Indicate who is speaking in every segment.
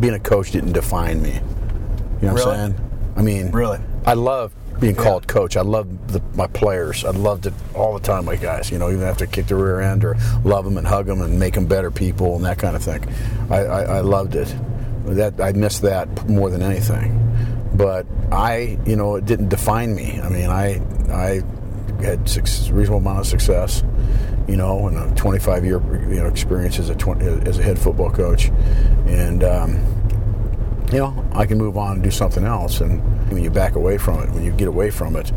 Speaker 1: being a coach didn't define me. You know what
Speaker 2: Really?
Speaker 1: I'm saying? I mean,
Speaker 2: Really?
Speaker 1: I love being called coach. I love the, my players. I loved it all the time. My guys, you know, even after I kick the rear end or love them and hug them and make them better people and that kind of thing. I, I, I loved it. That I missed that more than anything. But I, you know, it didn't define me. I mean, I I had six, reasonable amount of success, you know, and a 25 year you know experience as a 20, as a head football coach, and. Um, you know, I can move on and do something else. And when you back away from it, when you get away from it,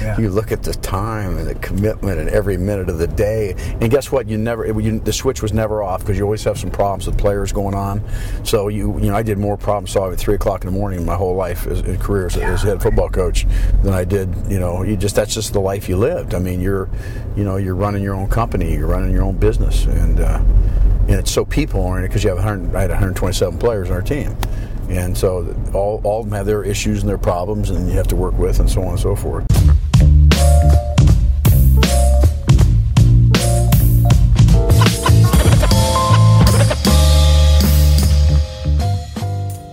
Speaker 2: Yeah.
Speaker 1: you look at the time and the commitment and every minute of the day. And guess what? You never, it, you, the switch was never off because you always have some problems with players going on. So you, you know, I did more problem solving at three o'clock in the morning my whole life as, in career as, as head football coach than I did. You know, you just that's just the life you lived. I mean, you're, you know, you're running your own company, you're running your own business, and. Uh, and it's so people oriented because you have 100, I had 127 players on our team, and so all, all of them have their issues and their problems, and you have to work with, and so on and so forth.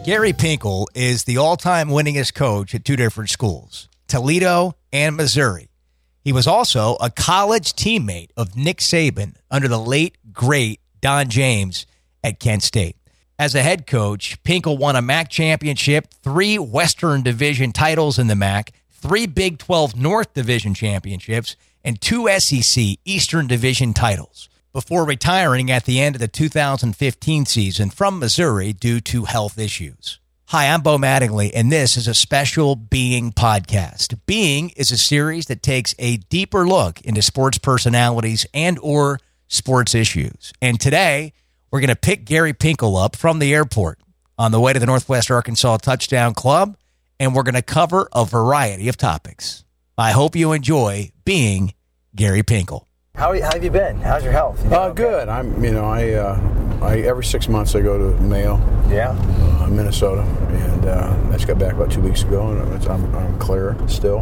Speaker 3: Gary Pinkel is the all time winningest coach at two different schools, Toledo and Missouri. He was also a college teammate of Nick Saban under the late, great Don James at Kent State. As a head coach, Pinkel won a MAC championship, three Western Division titles in the MAC, three Big 12 North Division championships, and two SEC Eastern Division titles before retiring at the end of the 2015 season from Missouri due to health issues. Hi, I'm Bo Mattingly, and this is a special Being podcast. Being is a series that takes a deeper look into sports personalities and or sports issues. And today, we're going to pick Gary Pinkel up from the airport on the way to the Northwest Arkansas Touchdown Club, and we're going to cover a variety of topics. I hope you enjoy Being Gary Pinkel.
Speaker 2: How, how have you been? How's your health? You
Speaker 1: Uh, good. I'm, you know, I, uh, I every six months I go to Mayo,
Speaker 2: Yeah.
Speaker 1: uh, Minnesota, and uh, I just got back about two weeks ago, and it's, I'm, I'm clear still.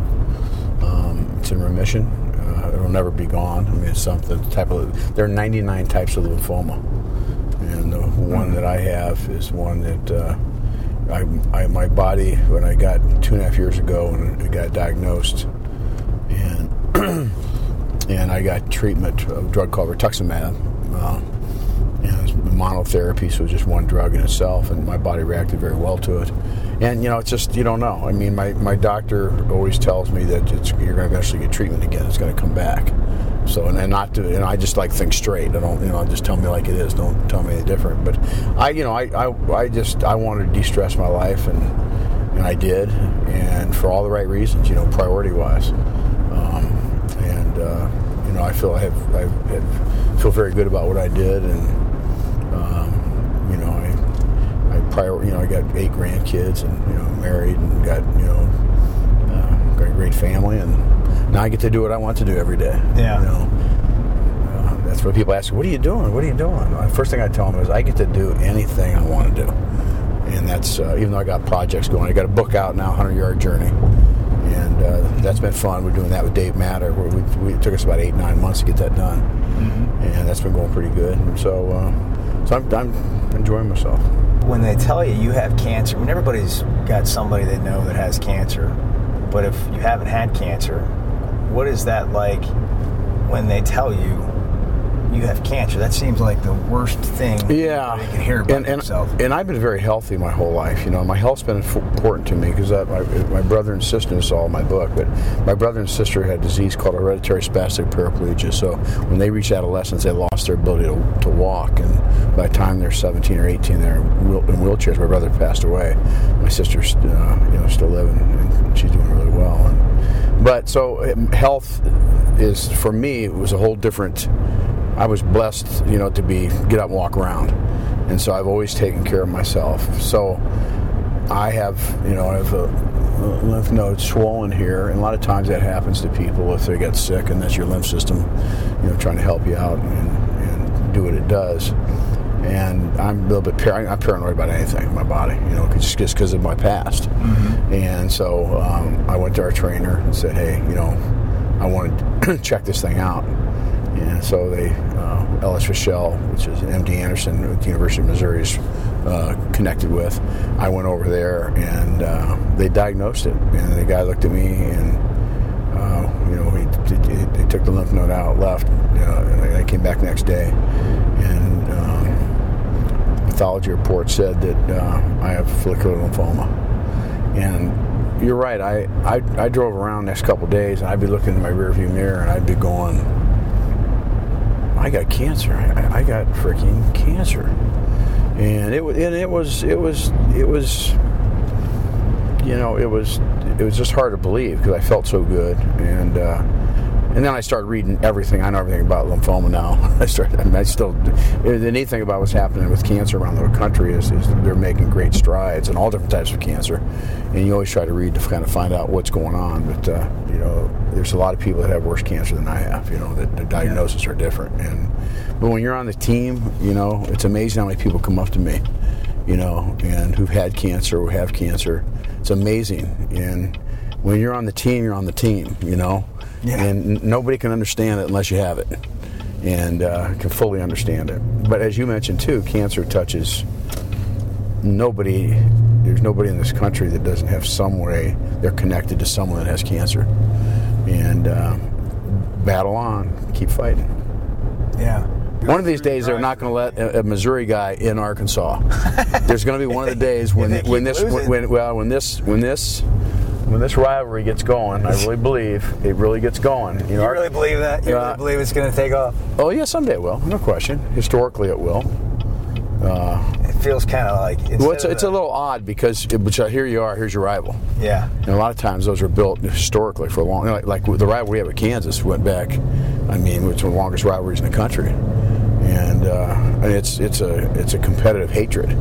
Speaker 1: Um, it's in remission. Uh, it'll never be gone. I mean, it's something type of. There are 99 types of lymphoma, and the one that I have is one that uh, I, I, my body when I got two and a half years ago when I got diagnosed, and and I got treatment of a drug called rituximab. Uh, and it was monotherapy, so it was just one drug in itself, and my body reacted very well to it. And you know, it's just you don't know. I mean, my, my doctor always tells me that you're going to eventually get treatment again. It's going to come back. So and, not to, and I just like think straight. I don't, you know, just tell me like it is. Don't tell me any different. But I, you know, I, I, I just I wanted to de-stress my life, and and I did, and for all the right reasons. You know, priority wise. Um, and uh, you know, I feel I have, I have feel very good about what I did, and um, you know, I, I prior, you know, I got eight grandkids, and you know, married, and got you know, uh, got a great family, and now I get to do what I want to do every day.
Speaker 2: Yeah.
Speaker 1: You know, uh, that's what people ask. What are you doing? What are you doing? The first thing I tell them is I get to do anything I want to do, and that's uh, even though I got projects going. I got a book out now, Hundred Yard Journey and uh, that's been fun. We're doing that with Dave Matter. We, we, it took us about eight nine months to get that done, and that's been going pretty good. And so, uh, so I'm, I'm enjoying myself.
Speaker 2: When they tell you you have cancer, when everybody's got somebody they know that has cancer, but if you haven't had cancer, what is that like when they tell you you have cancer? That seems like the worst thing
Speaker 1: Yeah,
Speaker 2: you can hear about
Speaker 1: and, and,
Speaker 2: yourself.
Speaker 1: and I've been very healthy my whole life. You know, my health's been important to me because my, my brother and sister. Is all in my book, but my brother and sister had a disease called hereditary spastic paraplegia. So when they reached adolescence, they lost their ability to, to walk, and by the time they're 17 or 18, they're in, in wheelchairs. My brother passed away. My sister's uh, you know still living, and she's doing really well. And, but so um, health is for me it was a whole different. I was blessed, you know, to be get up and walk around, and so I've always taken care of myself. So I have, you know, I have a, lymph node swollen here, and a lot of times that happens to people if they get sick, and that's your lymph system, you know, trying to help you out and, and do what it does. And I'm a little bit par- I'm paranoid about anything in my body, you know, just because of my past. And so um, I went to our trainer and said, hey, you know, I want to check this thing out. And so they uh, Ellis Fischel, which is MD Anderson at the University of Missouri, is uh, connected with. I went over there and uh, they diagnosed it. And the guy looked at me and, uh, you know, he, he, they took the lymph node out, left. and I came back next day. Pathology report said that uh, I have follicular lymphoma. And you're right. I, I, I drove around next couple days and I'd be looking in my rearview mirror and I'd be going, I got cancer. I, I got freaking cancer and it was and it was it was it was you know it was it was just hard to believe because I felt so good and uh, and then I started reading everything. I know everything about lymphoma now. I started. I, mean, I still. The neat thing about what's happening with cancer around the country is, is they're making great strides in all different types of cancer, and you always try to read to kind of find out what's going on. But uh, you know, there's a lot of people that have worse cancer than I have. You know, that the diagnoses yeah. are different. And but when you're on the team, you know, it's amazing how many people come up to me, you know, and who've had cancer or have cancer. It's amazing. And when you're on the team, you're on the team. You know yeah. And nobody can understand it unless you have it and uh, can fully understand it. But as you mentioned too, cancer touches nobody. There's nobody in this country that doesn't have some way they're connected to someone that has cancer. And uh, battle on, keep fighting.
Speaker 2: Yeah.
Speaker 1: One of these days, they're not going to let a, a, Missouri guy in Arkansas. There's going to be one of the days when when this when, well when this when this when this rivalry gets going, I really believe it really gets going.
Speaker 2: You, know, you really believe that? You uh, really believe it's going to take off?
Speaker 1: Oh yeah, someday it will. No question. Historically, it will.
Speaker 2: Uh, it feels kind of like
Speaker 1: well, it's, it's a little odd because it, which, uh, here you are, here's your rival.
Speaker 2: Yeah.
Speaker 1: And a lot of times those are built historically for a long, like, like the rivalry we have with Kansas went back. I mean, it's one of the longest rivalries in the country, and, uh, and it's it's a it's a competitive hatred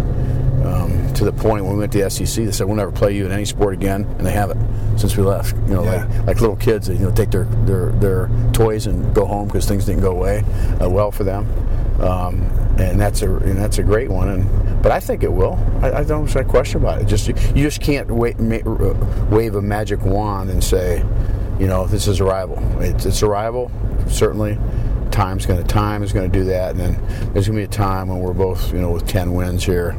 Speaker 1: um, to the point when we went to the SEC, they said we'll never play you in any sport again, and they haven't since we left. You know, yeah. like like little kids, they, you know, take their their, their toys and go home because things didn't go away uh, well for them, um, and that's a and that's a great one. And but I think it will. I, I don't have a question about it. Just you just can't wait, uh, wave a magic wand and say, you know, this is a rival. It's, it's a rival, certainly time's going to time is going to do that, and then there's going to be a time when we're both, you know, with ten wins here,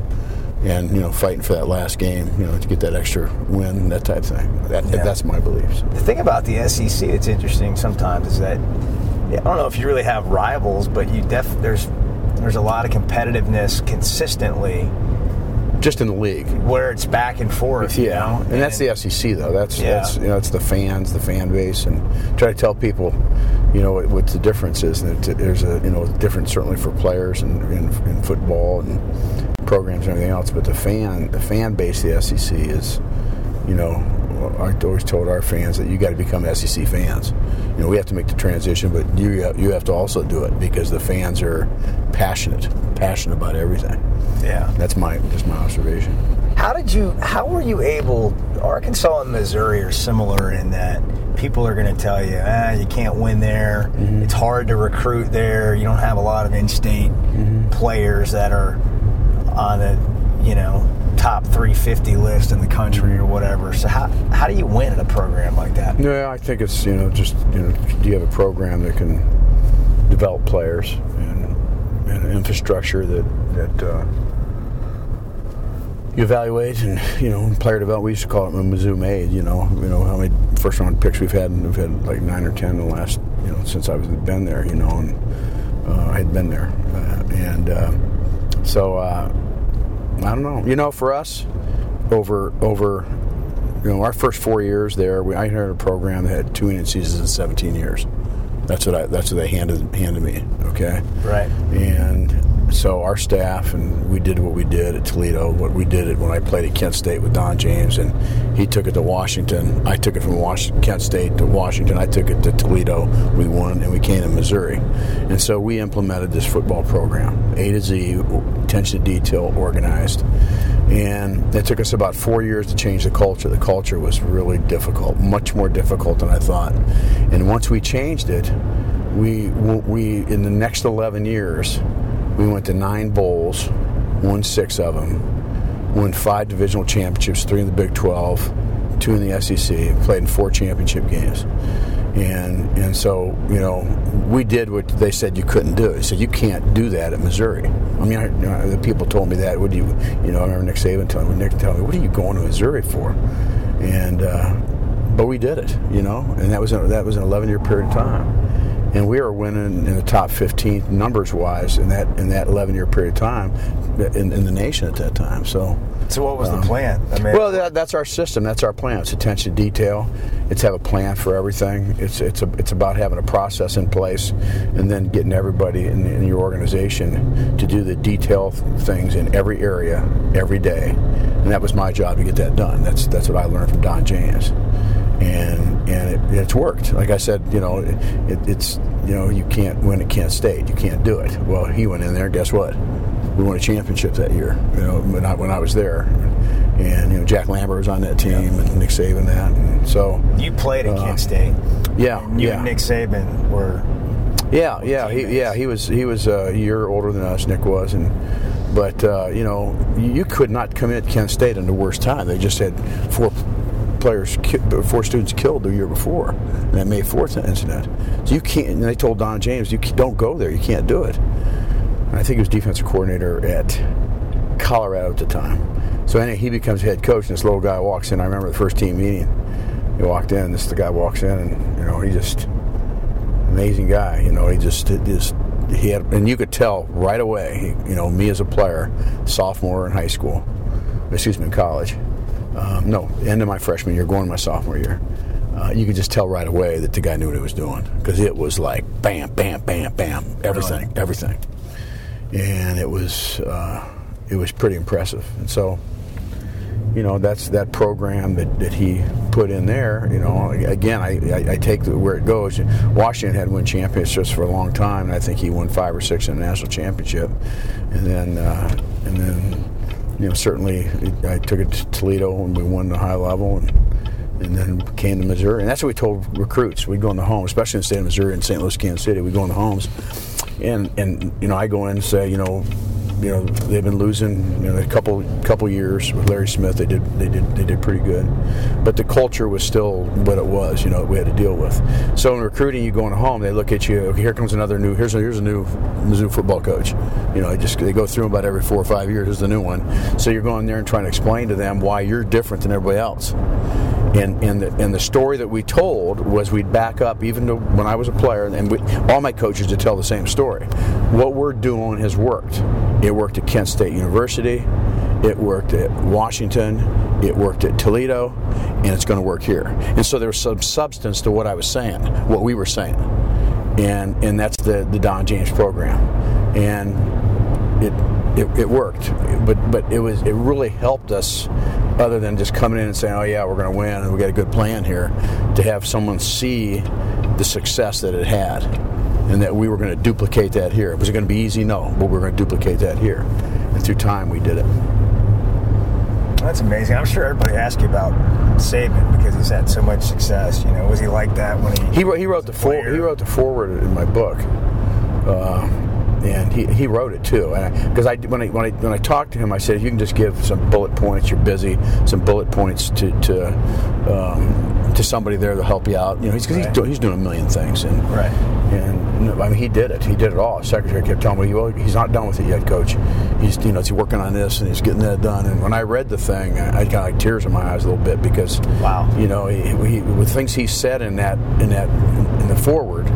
Speaker 1: and you know fighting for that last game, you know, to get that extra win, that type of thing. That, yeah. That's my beliefs.
Speaker 2: The thing about the SEC that's interesting sometimes is that I don't know if you really have rivals, but you def there's there's a lot of competitiveness consistently.
Speaker 1: Just in the league,
Speaker 2: where it's back and forth,
Speaker 1: yeah, know? and, and that's the SEC though. That's yeah. that's you know it's the fans, the fan base, and try to tell people, you know, what, what the difference is. And there's a you know difference certainly for players and in, in football and programs and everything else. But the fan, the fan base of the SEC is, you know, I always told our fans that you got to become SEC fans. You know, we have to make the transition, but you you have to also do it because the fans are passionate, passionate about everything.
Speaker 2: Yeah,
Speaker 1: that's my just my observation.
Speaker 2: How did you? How were you able? Arkansas and Missouri are similar in that people are going to tell you, ah, you can't win there. Mm-hmm. It's hard to recruit there. You don't have a lot of in-state mm-hmm. players that are on a you know top 350 list in the country or whatever. So how how do you win in a program like that?
Speaker 1: Yeah, I think it's you know just you know do you have a program that can develop players and, and infrastructure that that uh, you evaluate and you know player development. We used to call it Mizzou made. You know, you know how many first round picks we've had, and we've had like nine or ten in the last you know since I've been there. You know, and uh, I had been there, uh, and uh, so uh, I don't know. You know, for us, over over you know our first four years there, we, I had a program that had two winning seasons in 17 years. That's what I. That's what they handed handed me. Okay.
Speaker 2: Right.
Speaker 1: And so our staff and we did what we did at Toledo. What we did it when I played at Kent State with Don James, and he took it to Washington. I took it from Washington, Kent State to Washington. I took it to Toledo. We won, and we came to Missouri, and so we implemented this football program, A to Z, attention to detail, organized. And it took us about four years to change the culture. The culture was really difficult, much more difficult than I thought. And once we changed it, we we in the next 11 years we went to nine bowls, won six of them, won five divisional championships, three in the Big 12, two in the SEC, played in four championship games. And and so you know we did what they said you couldn't do. They said you can't do that at Missouri. I mean, I, you know, the people told me that. What do you you know? I remember Nick Saban telling me, Nick telling me, what are you going to Missouri for? And uh, but we did it, you know, and that was a, that was an 11 year period of time, and we were winning in the top 15 numbers wise in that in that 11 year period of time in, in the nation at that time. So.
Speaker 2: So what was the um, plan? I mean,
Speaker 1: Well, that, that's our system. That's our plan. It's attention to detail. It's have a plan for everything. It's it's a, it's about having a process in place, and then getting everybody in, in your organization to do the detail things in every area every day. And that was my job to get that done. That's that's what I learned from Don James, and and it, it's worked. Like I said, you know, it, it's you know you can't win at Kent State. You can't do it. Well, he went in there. Guess what? we won a championship that year. You know, when I, when I was there, and you know Jack Lambert was on that team and Nick Saban that. And so
Speaker 2: you played at
Speaker 1: uh,
Speaker 2: Kent State.
Speaker 1: yeah,
Speaker 2: And you
Speaker 1: yeah,
Speaker 2: and Nick Saban were
Speaker 1: yeah, yeah, he, yeah. He was he was a year older than us. Nick was, and but uh, you know you could not come in at Kent State in the worst time. They just had four players, four students killed the year before, in that May Fourth incident. So you can't. And they told Don James, you don't go there. You can't do it. And I think he was defensive coordinator at Colorado at the time. So anyway, he becomes head coach, and this little guy walks in. I remember the first team meeting. He walked in. This the guy walks in, and you know he just amazing guy. You know, he just just he had, and you could tell right away. You know, me as a player, sophomore in high school, excuse me, in college. Um, no, end of my freshman year, going to my sophomore year. Uh, you could just tell right away that the guy knew what he was doing because it was like bam, bam, bam, bam, everything, everything, and it was uh, it was pretty impressive. And so, you know that's that program that, that he put in there. You know, again, I, I, I take the, where it goes. Washington had won championships for a long time, and I think he won five or six in the national championship. And then, uh, and then, you know, certainly I took it to Toledo and we won the high level, and and then came to Missouri. And that's what we told recruits. We'd go in the home, especially in the state of Missouri and St. Louis, Kansas City. We'd go in the homes, and and you know, I go in and say, you know, you know, they've been losing you know, a couple couple years with Larry Smith. They did they did they did pretty good, but the culture was still what it was. You know, we had to deal with. So in recruiting, you go in the home, they look at you. Okay, here comes another new. Here's a, here's a new Mizzou football coach. You know, they just they go through about every four or five years. Here's the new one. So you're going there and trying to explain to them why you're different than everybody else. And, and, the, and the story that we told was we'd back up even to when I was a player, and we, all my coaches to tell the same story. What we're doing has worked. It worked at Kent State University, it worked at Washington, it worked at Toledo, and it's going to work here. And so there was some substance to what I was saying, what we were saying, and and that's the the Don James program, and it, it, it worked, but but it was it really helped us, other than just coming in and saying, oh yeah, we're going to win and we got a good plan here, to have someone see the success that it had, and that we were going to duplicate that here. Was it going to be easy? No, but we are going to duplicate that here, and through time we did it.
Speaker 2: That's amazing. I'm sure everybody asked you about Saban because he's had so much success. You know, was he like that when he
Speaker 1: He wrote, he wrote the for, he wrote the foreword in my book, uh, and he, he wrote it too. Because I, when I when I when I talked to him, I said, if you can just give some bullet points, you're busy, some bullet points to to um, to somebody there to help you out. You know, he's cause he's,
Speaker 2: Right.
Speaker 1: doing, he's doing a million things, and
Speaker 2: Right.
Speaker 1: and I mean, he did it. He did it all. His secretary kept telling me, "Well, he's not done with it yet, coach. He's, you know, he's working on this and he's getting that done." And when I read the thing, I, I got like tears in my eyes a little bit because,
Speaker 2: Wow.
Speaker 1: you know, he, he, with things he said in that in that in the foreword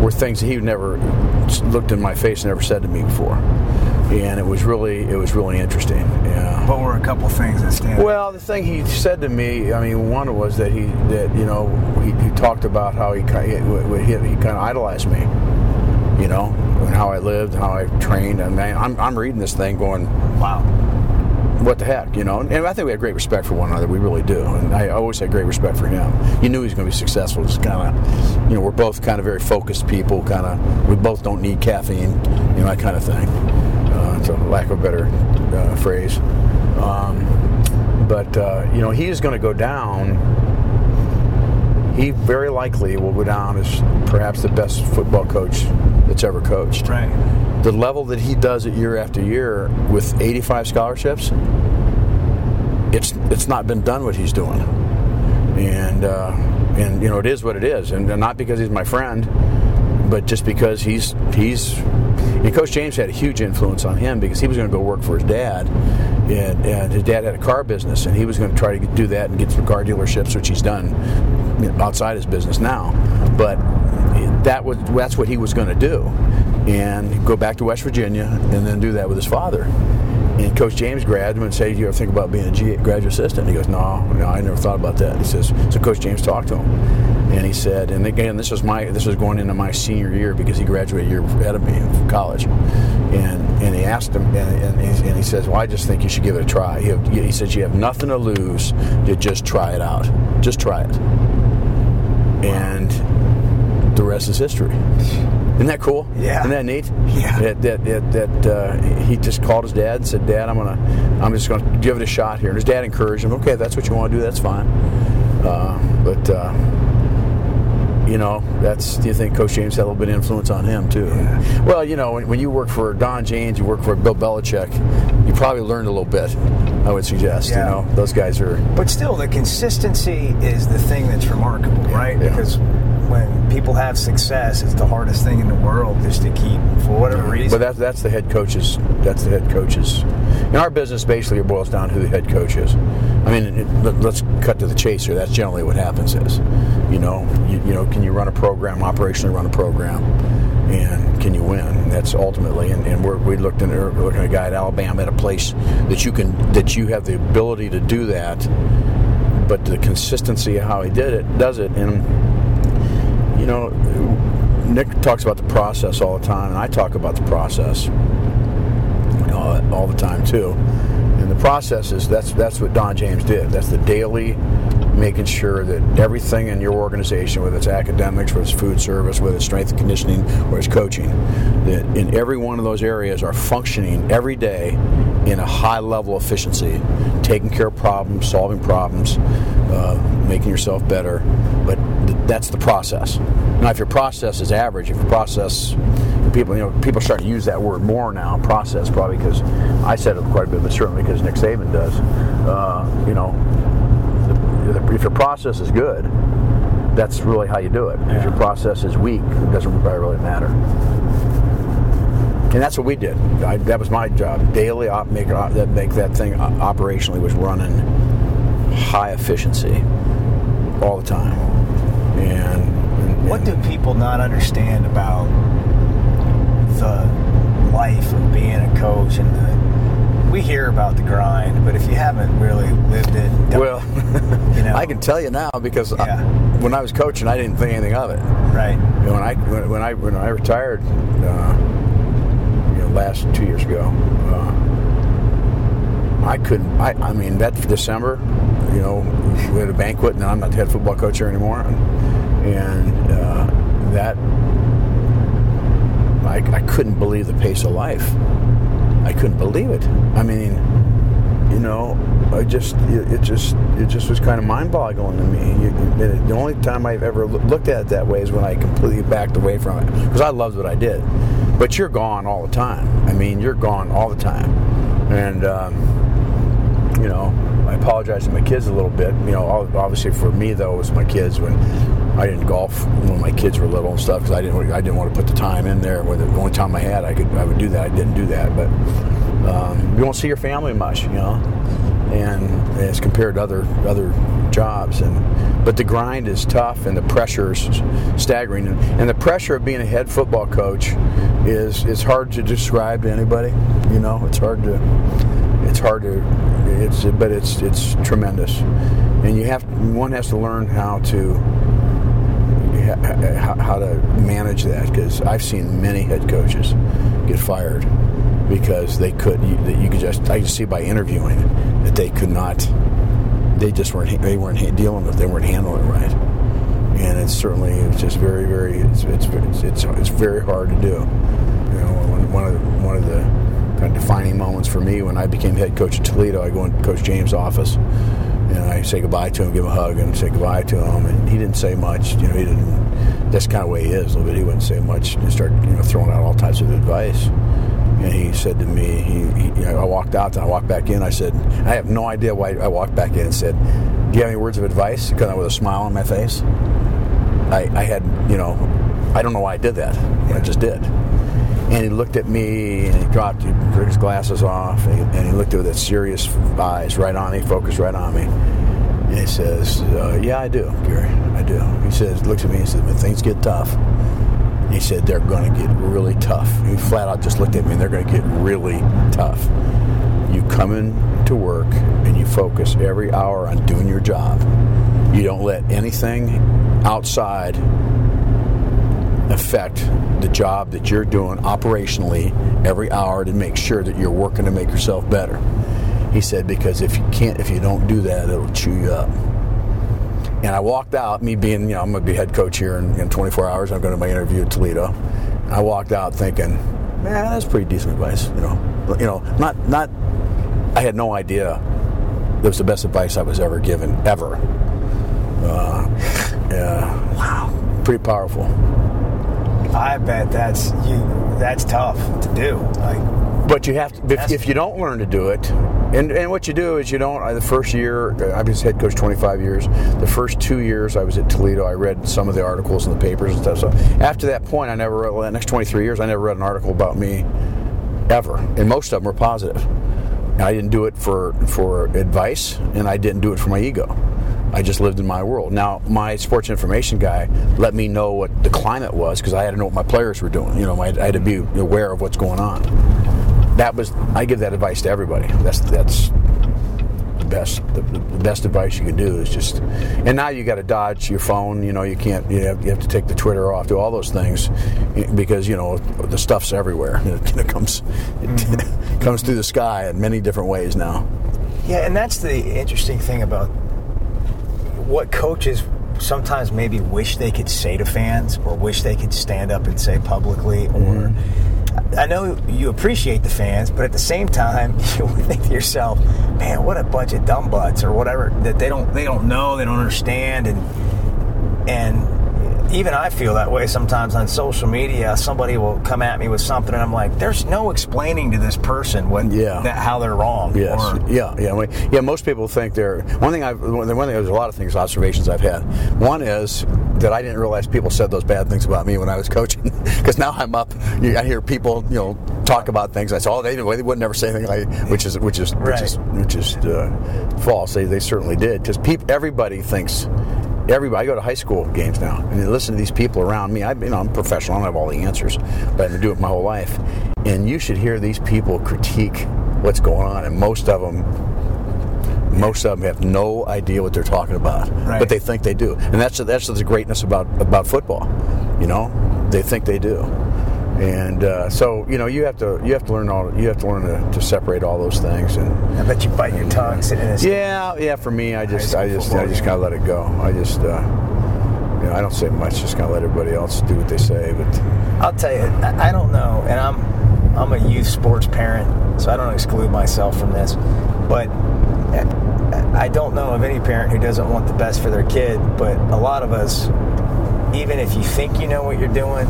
Speaker 1: were things that he never looked in my face and never said to me before, and it was really it was really interesting. Yeah.
Speaker 2: What were a couple things that stand? out?
Speaker 1: Well, the thing he said to me, I mean, one was that he that you know he, he talked about how he he, he, he kind of idolized me, you know, and how I lived, how I trained, and man, I'm I'm reading this thing going,
Speaker 2: wow.
Speaker 1: What the heck, you know? And I think we had great respect for one another. We really do, and I always had great respect for him. You knew he was going to be successful. Just kind of, you know, we're both kind of very focused people. Kind of, we both don't need caffeine, you know, that kind of thing. Uh, to lack of a better uh, phrase. Um, but uh, you know, he is going to go down. He very likely will go down as perhaps the best football coach that's ever coached
Speaker 2: Right.
Speaker 1: The level that he does it year after year with 85 scholarships, it's it's not been done what he's doing, and uh, and you know it is what it is, and not because he's my friend, but just because he's he's. And Coach James had a huge influence on him because he was going to go work for his dad, and, and his dad had a car business, and he was going to try to do that and get some car dealerships, which he's done outside his business now. But that was that's what he was going to do, and go back to West Virginia and then do that with his father. And Coach James grabbed him and said, Do "You ever think about being a graduate assistant?" And He goes, "No, no, I never thought about that." He says, "So Coach James talked to him, and he said, and again, this was my this was going into my senior year because he graduated a year ahead of me from college, and and he asked him, and, and, he, and he says, "Well, I just think you should give it a try." He, he says, "You have nothing to lose. You just try it out. Just try it." And the rest is history. Isn't that cool?
Speaker 2: Yeah.
Speaker 1: Isn't that neat?
Speaker 2: Yeah.
Speaker 1: That that that, that uh, he just called his dad and said, "Dad, I'm gonna, I'm just gonna give it a shot here." And his dad encouraged him. Okay, if that's what you want to do. That's fine. Uh, but uh, you know, that's. Do you think Coach James had a little bit of influence on him too?
Speaker 2: Yeah.
Speaker 1: Well, you know, when, when you work for Don James, you work for Bill Belichick, you probably learned a little bit. I would suggest.
Speaker 2: Yeah.
Speaker 1: You know, those guys are.
Speaker 2: But still, the consistency is the thing that's remarkable, right?
Speaker 1: yeah.
Speaker 2: Because when people have success, it's the hardest thing in the world just to keep for whatever reason.
Speaker 1: But that's that's the head coaches. That's the head coaches. In our business, basically, it boils down to who the head coach is. I mean, it, let, us cut to the chase here. That's generally what happens. Is you know, you, you know, can you run a program operationally? Run a program, and can you win? That's ultimately. And, and we're, we looked in, we're looking at a guy at Alabama at a place that you can that you have the ability to do that, but the consistency of how he did it does it and know, Nick talks about the process all the time, and I talk about the process know, all the time too. And the process is that's that's what Don James did. That's the daily making sure that everything in your organization, whether it's academics, whether it's food service, whether it's strength and conditioning, or it's coaching, that in every one of those areas are functioning every day in a high level efficiency, taking care of problems, solving problems, uh, making yourself better. But th- that's the process. Now, if your process is average, if your process people you know people start to use that word more now process probably because I said it quite a bit but certainly because Nick Saban does. Uh, you know if your process is good that's really how you do it. If your process is weak it doesn't really matter. And that's what we did. I, that was my job. Daily op, make, that make that thing operationally was running high efficiency all the time. And
Speaker 2: what do people not understand about the life of being a coach and the, we hear about the grind, but if you haven't really lived it,
Speaker 1: well,
Speaker 2: you know,
Speaker 1: I can tell you now because
Speaker 2: Yeah.
Speaker 1: I, when I was coaching, I didn't think anything of it.
Speaker 2: right?
Speaker 1: And when I when, when I when I retired, uh, you know, last two years ago, uh, I couldn't. I, I mean, that December, you know, we had a banquet, and I'm not the head football coach here anymore, and, that I, I couldn't believe the pace of life. I couldn't believe it. I mean, you know, I just it, it just it just was kind of mind-boggling to me. You, it, the only time I've ever looked at it that way is when I completely backed away from it because I loved what I did. But you're gone all the time. I mean, you're gone all the time, and um, you know, I apologize to my kids a little bit. You know, obviously for me though, it was my kids when I didn't golf when my kids were little and stuff because I didn't I didn't want to put the time in there. When the only time I had, I could I would do that. I didn't do that, but um, you won't see your family much, you know, and as compared to other other jobs. And but the grind is tough, and the pressure is staggering. And, and the pressure of being a head football coach is is hard to describe to anybody. You know, it's hard to it's hard to it's but it's it's tremendous, and you have one has to learn how to how, to manage that because I've seen many head coaches get fired because they could that you could just I could see by interviewing that they could not they just weren't they weren't dealing with it, they weren't handling it right. And it's certainly it's just very very it's it's it's, it's, it's very hard to do. You know one, one of the, one of the kind of defining moments for me when I became head coach at Toledo I go into Coach James' office and I say goodbye to him, give him a hug, and say goodbye to him. And he didn't say much. You know, he didn't. That's kind of the way he is a little bit. He wouldn't say much. He started, you know, throwing out all types of advice. And he said to me, he, he I walked out, and I walked back in. I said, I have no idea why I walked back in and said, Do you have any words of advice? Of with a smile on my face. I, I had, you know, I don't know why I did that. I just did. And he looked at me and he dropped his glasses off and he, and he looked with his serious eyes right on me, focused right on me. And he says, uh, Yeah, I do, Gary. I do. He says, looks at me and says, When things get tough, he said, they're going to get really tough. He flat out just looked at me and they're going to get really tough. You come in to work and you focus every hour on doing your job. You don't let anything outside affect the job that you're doing operationally every hour to make sure that you're working to make yourself better. He said, because if you can't, if you don't do that, it'll chew you up. And I walked out, me being, you know, I'm going to be head coach here in, in 24 hours. I'm going to my interview at Toledo. I walked out thinking, man, that's pretty decent advice. You know, you know, not not. I had no idea that was the best advice I was ever given ever. Uh, yeah, wow, pretty powerful.
Speaker 2: I bet that's you. That's tough to do. Like,
Speaker 1: but you have to, if, if, you don't learn to do it, and, and what you do is you don't. Uh, the first year, uh, I was head coach 25 years. The first two years I was at Toledo, I read some of the articles in the papers and stuff. So after that point, I never read, well, the next 23 years, I never read an article about me ever. And most of them were positive. I didn't do it for, for advice, and I didn't do it for my ego. I just lived in my world. Now, my sports information guy let me know what the climate was because I had to know what my players were doing. You know, I had to be aware of what's going on. That was I give that advice to everybody. That's that's the best. The, the best advice you can do is just. And now you got to dodge your phone. You know, you can't. You have, you have to take the Twitter off. Do all those things because you know the stuff's everywhere. It, comes it mm-hmm. comes through the sky in many different ways now.
Speaker 2: Yeah, and that's the interesting thing about what coaches sometimes maybe wish they could say to fans or wish they could stand up and say publicly or mm-hmm. I know you appreciate the fans, but at the same time, you think to yourself, "Man, what a bunch of dumb butts," or whatever that they don't they don't know, they don't understand, and and even I feel that way sometimes on social media. Somebody will come at me with something, and I'm like, "There's no explaining to this person what yeah. That, how they're wrong."
Speaker 1: Yes, or, yeah, yeah, yeah. Most people think they're one thing. I've one thing. There's a lot of things observations I've had. One is that I didn't realize people said those bad things about me when I was coaching. Because now I'm up, I hear people, you know, talk about things. I say, "Oh, they, they would never say anything like," which is which is which is which is uh, false. They, they certainly did because everybody thinks everybody. I go to high school games now, and listen to these people around me. I, you know, I'm professional. I don't have all the answers, but I've been doing it my whole life. And you should hear these people critique what's going on, and most of them, most of them have no idea what they're talking about, right. but they think they do. And that's that's the greatness about about football. You know, they think they do and uh, so you know you have to you have to learn all you have to learn to, to separate all those things and
Speaker 2: I bet you bite your tongue sitting in this
Speaker 1: yeah yeah for me I just I just I just gotta let it go. I just uh, you know I don't say much just gotta let everybody else do what they say but
Speaker 2: I'll tell you I don't know and I'm I'm a youth sports parent so I don't exclude myself from this but I don't know of any parent who doesn't want the best for their kid but a lot of us even if you think you know what you're doing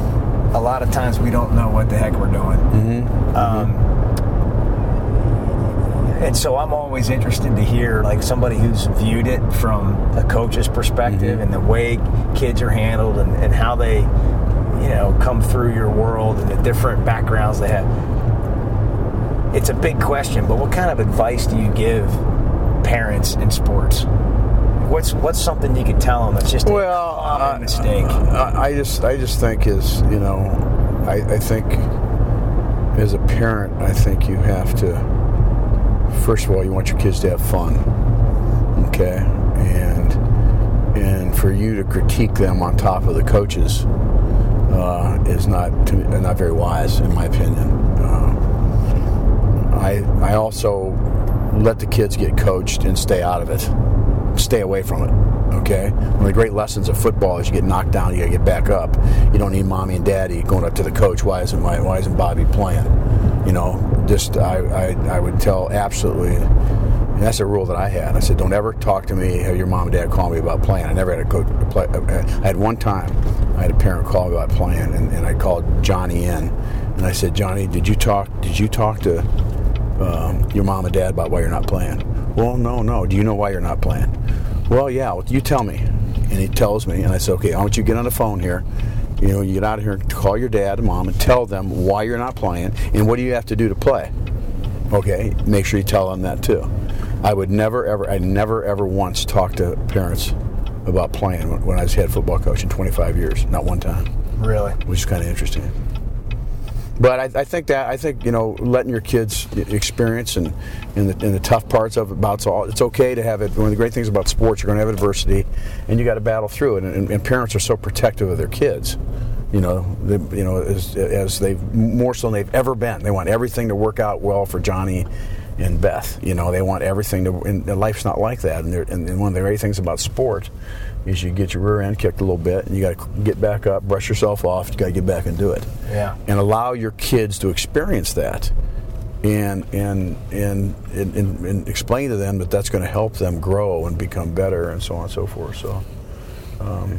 Speaker 2: a lot of times we don't know what the heck we're doing. Mm-hmm. Um, and so I'm always interested to hear like somebody who's viewed it from a coach's perspective mm-hmm. and the way kids are handled and, and how they, you know, come through your world and the different backgrounds they have. It's a big question, but what kind of advice do you give parents in sports? What's what's something you could tell them that's just a well, common uh, mistake?
Speaker 1: I, I, just I just think is you know I, I think as a parent I think you have to first of all you want your kids to have fun, okay, and and for you to critique them on top of the coaches uh, is not not very wise in my opinion. Uh, I I also let the kids get coached and stay out of it stay away from it. Okay? One of the great lessons of football is you get knocked down, you gotta get back up. You don't need mommy and daddy going up to the coach. Why isn't why isn't Bobby playing? You know, just I, I, I would tell absolutely. And that's a rule that I had. I said, don't ever talk to me. Have your mom and dad call me about playing. I never had a coach play. I had one time. I had a parent call me about playing, and, and I called Johnny in, and I said, Johnny, did you talk? Did you talk to um, your mom and dad about why you're not playing? Well, no, no. Do you know why you're not playing? Well, yeah, well, you tell me. And he tells me, and I say, okay, I want you to get on the phone here. You know, you get out of here and call your dad and mom and tell them why you're not playing and what do you have to do to play. Okay, make sure you tell them that too. I would never, ever, I never, ever once talked to parents about playing when, when I was head football coach in 25 years. Not one time,
Speaker 4: Really?
Speaker 1: which is kind of interesting. But I, I think that I think you know letting your kids experience and in the, in the tough parts of it, about all it's okay to have it. One of the great things about sports, you're going to have adversity, and you got to battle through it. And, and parents are so protective of their kids. You know, they, you know, as, as they've more so than they've ever been. They want everything to work out well for Johnny and Beth. You know, they want everything to. And life's not like that. And, and one of the great things about sport is you get your rear end kicked a little bit, and you got to get back up, brush yourself off. You got to get back and do it.
Speaker 4: Yeah.
Speaker 1: And allow your kids to experience that, and and and and, and, and explain to them that that's going to help them grow and become better, and so on and so forth. So, um,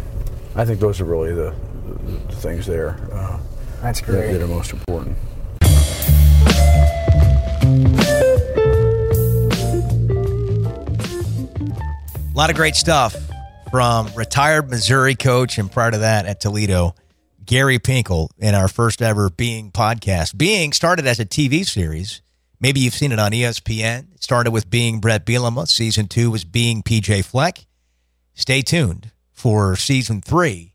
Speaker 1: I think those are really the, the, things there. Uh,
Speaker 4: That's
Speaker 1: that, that are most important.
Speaker 2: A lot of great stuff from retired Missouri coach and prior to that at Toledo, Gary Pinkel in our first ever Being podcast. Being started as a TV series. Maybe you've seen it on ESPN. It started with Being Brett Bielema. Season two was Being PJ Fleck. Stay tuned for season three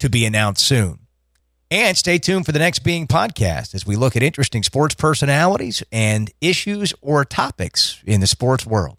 Speaker 2: to be announced soon. And stay tuned for the next Being podcast as we look at interesting sports personalities and issues or topics in the sports world.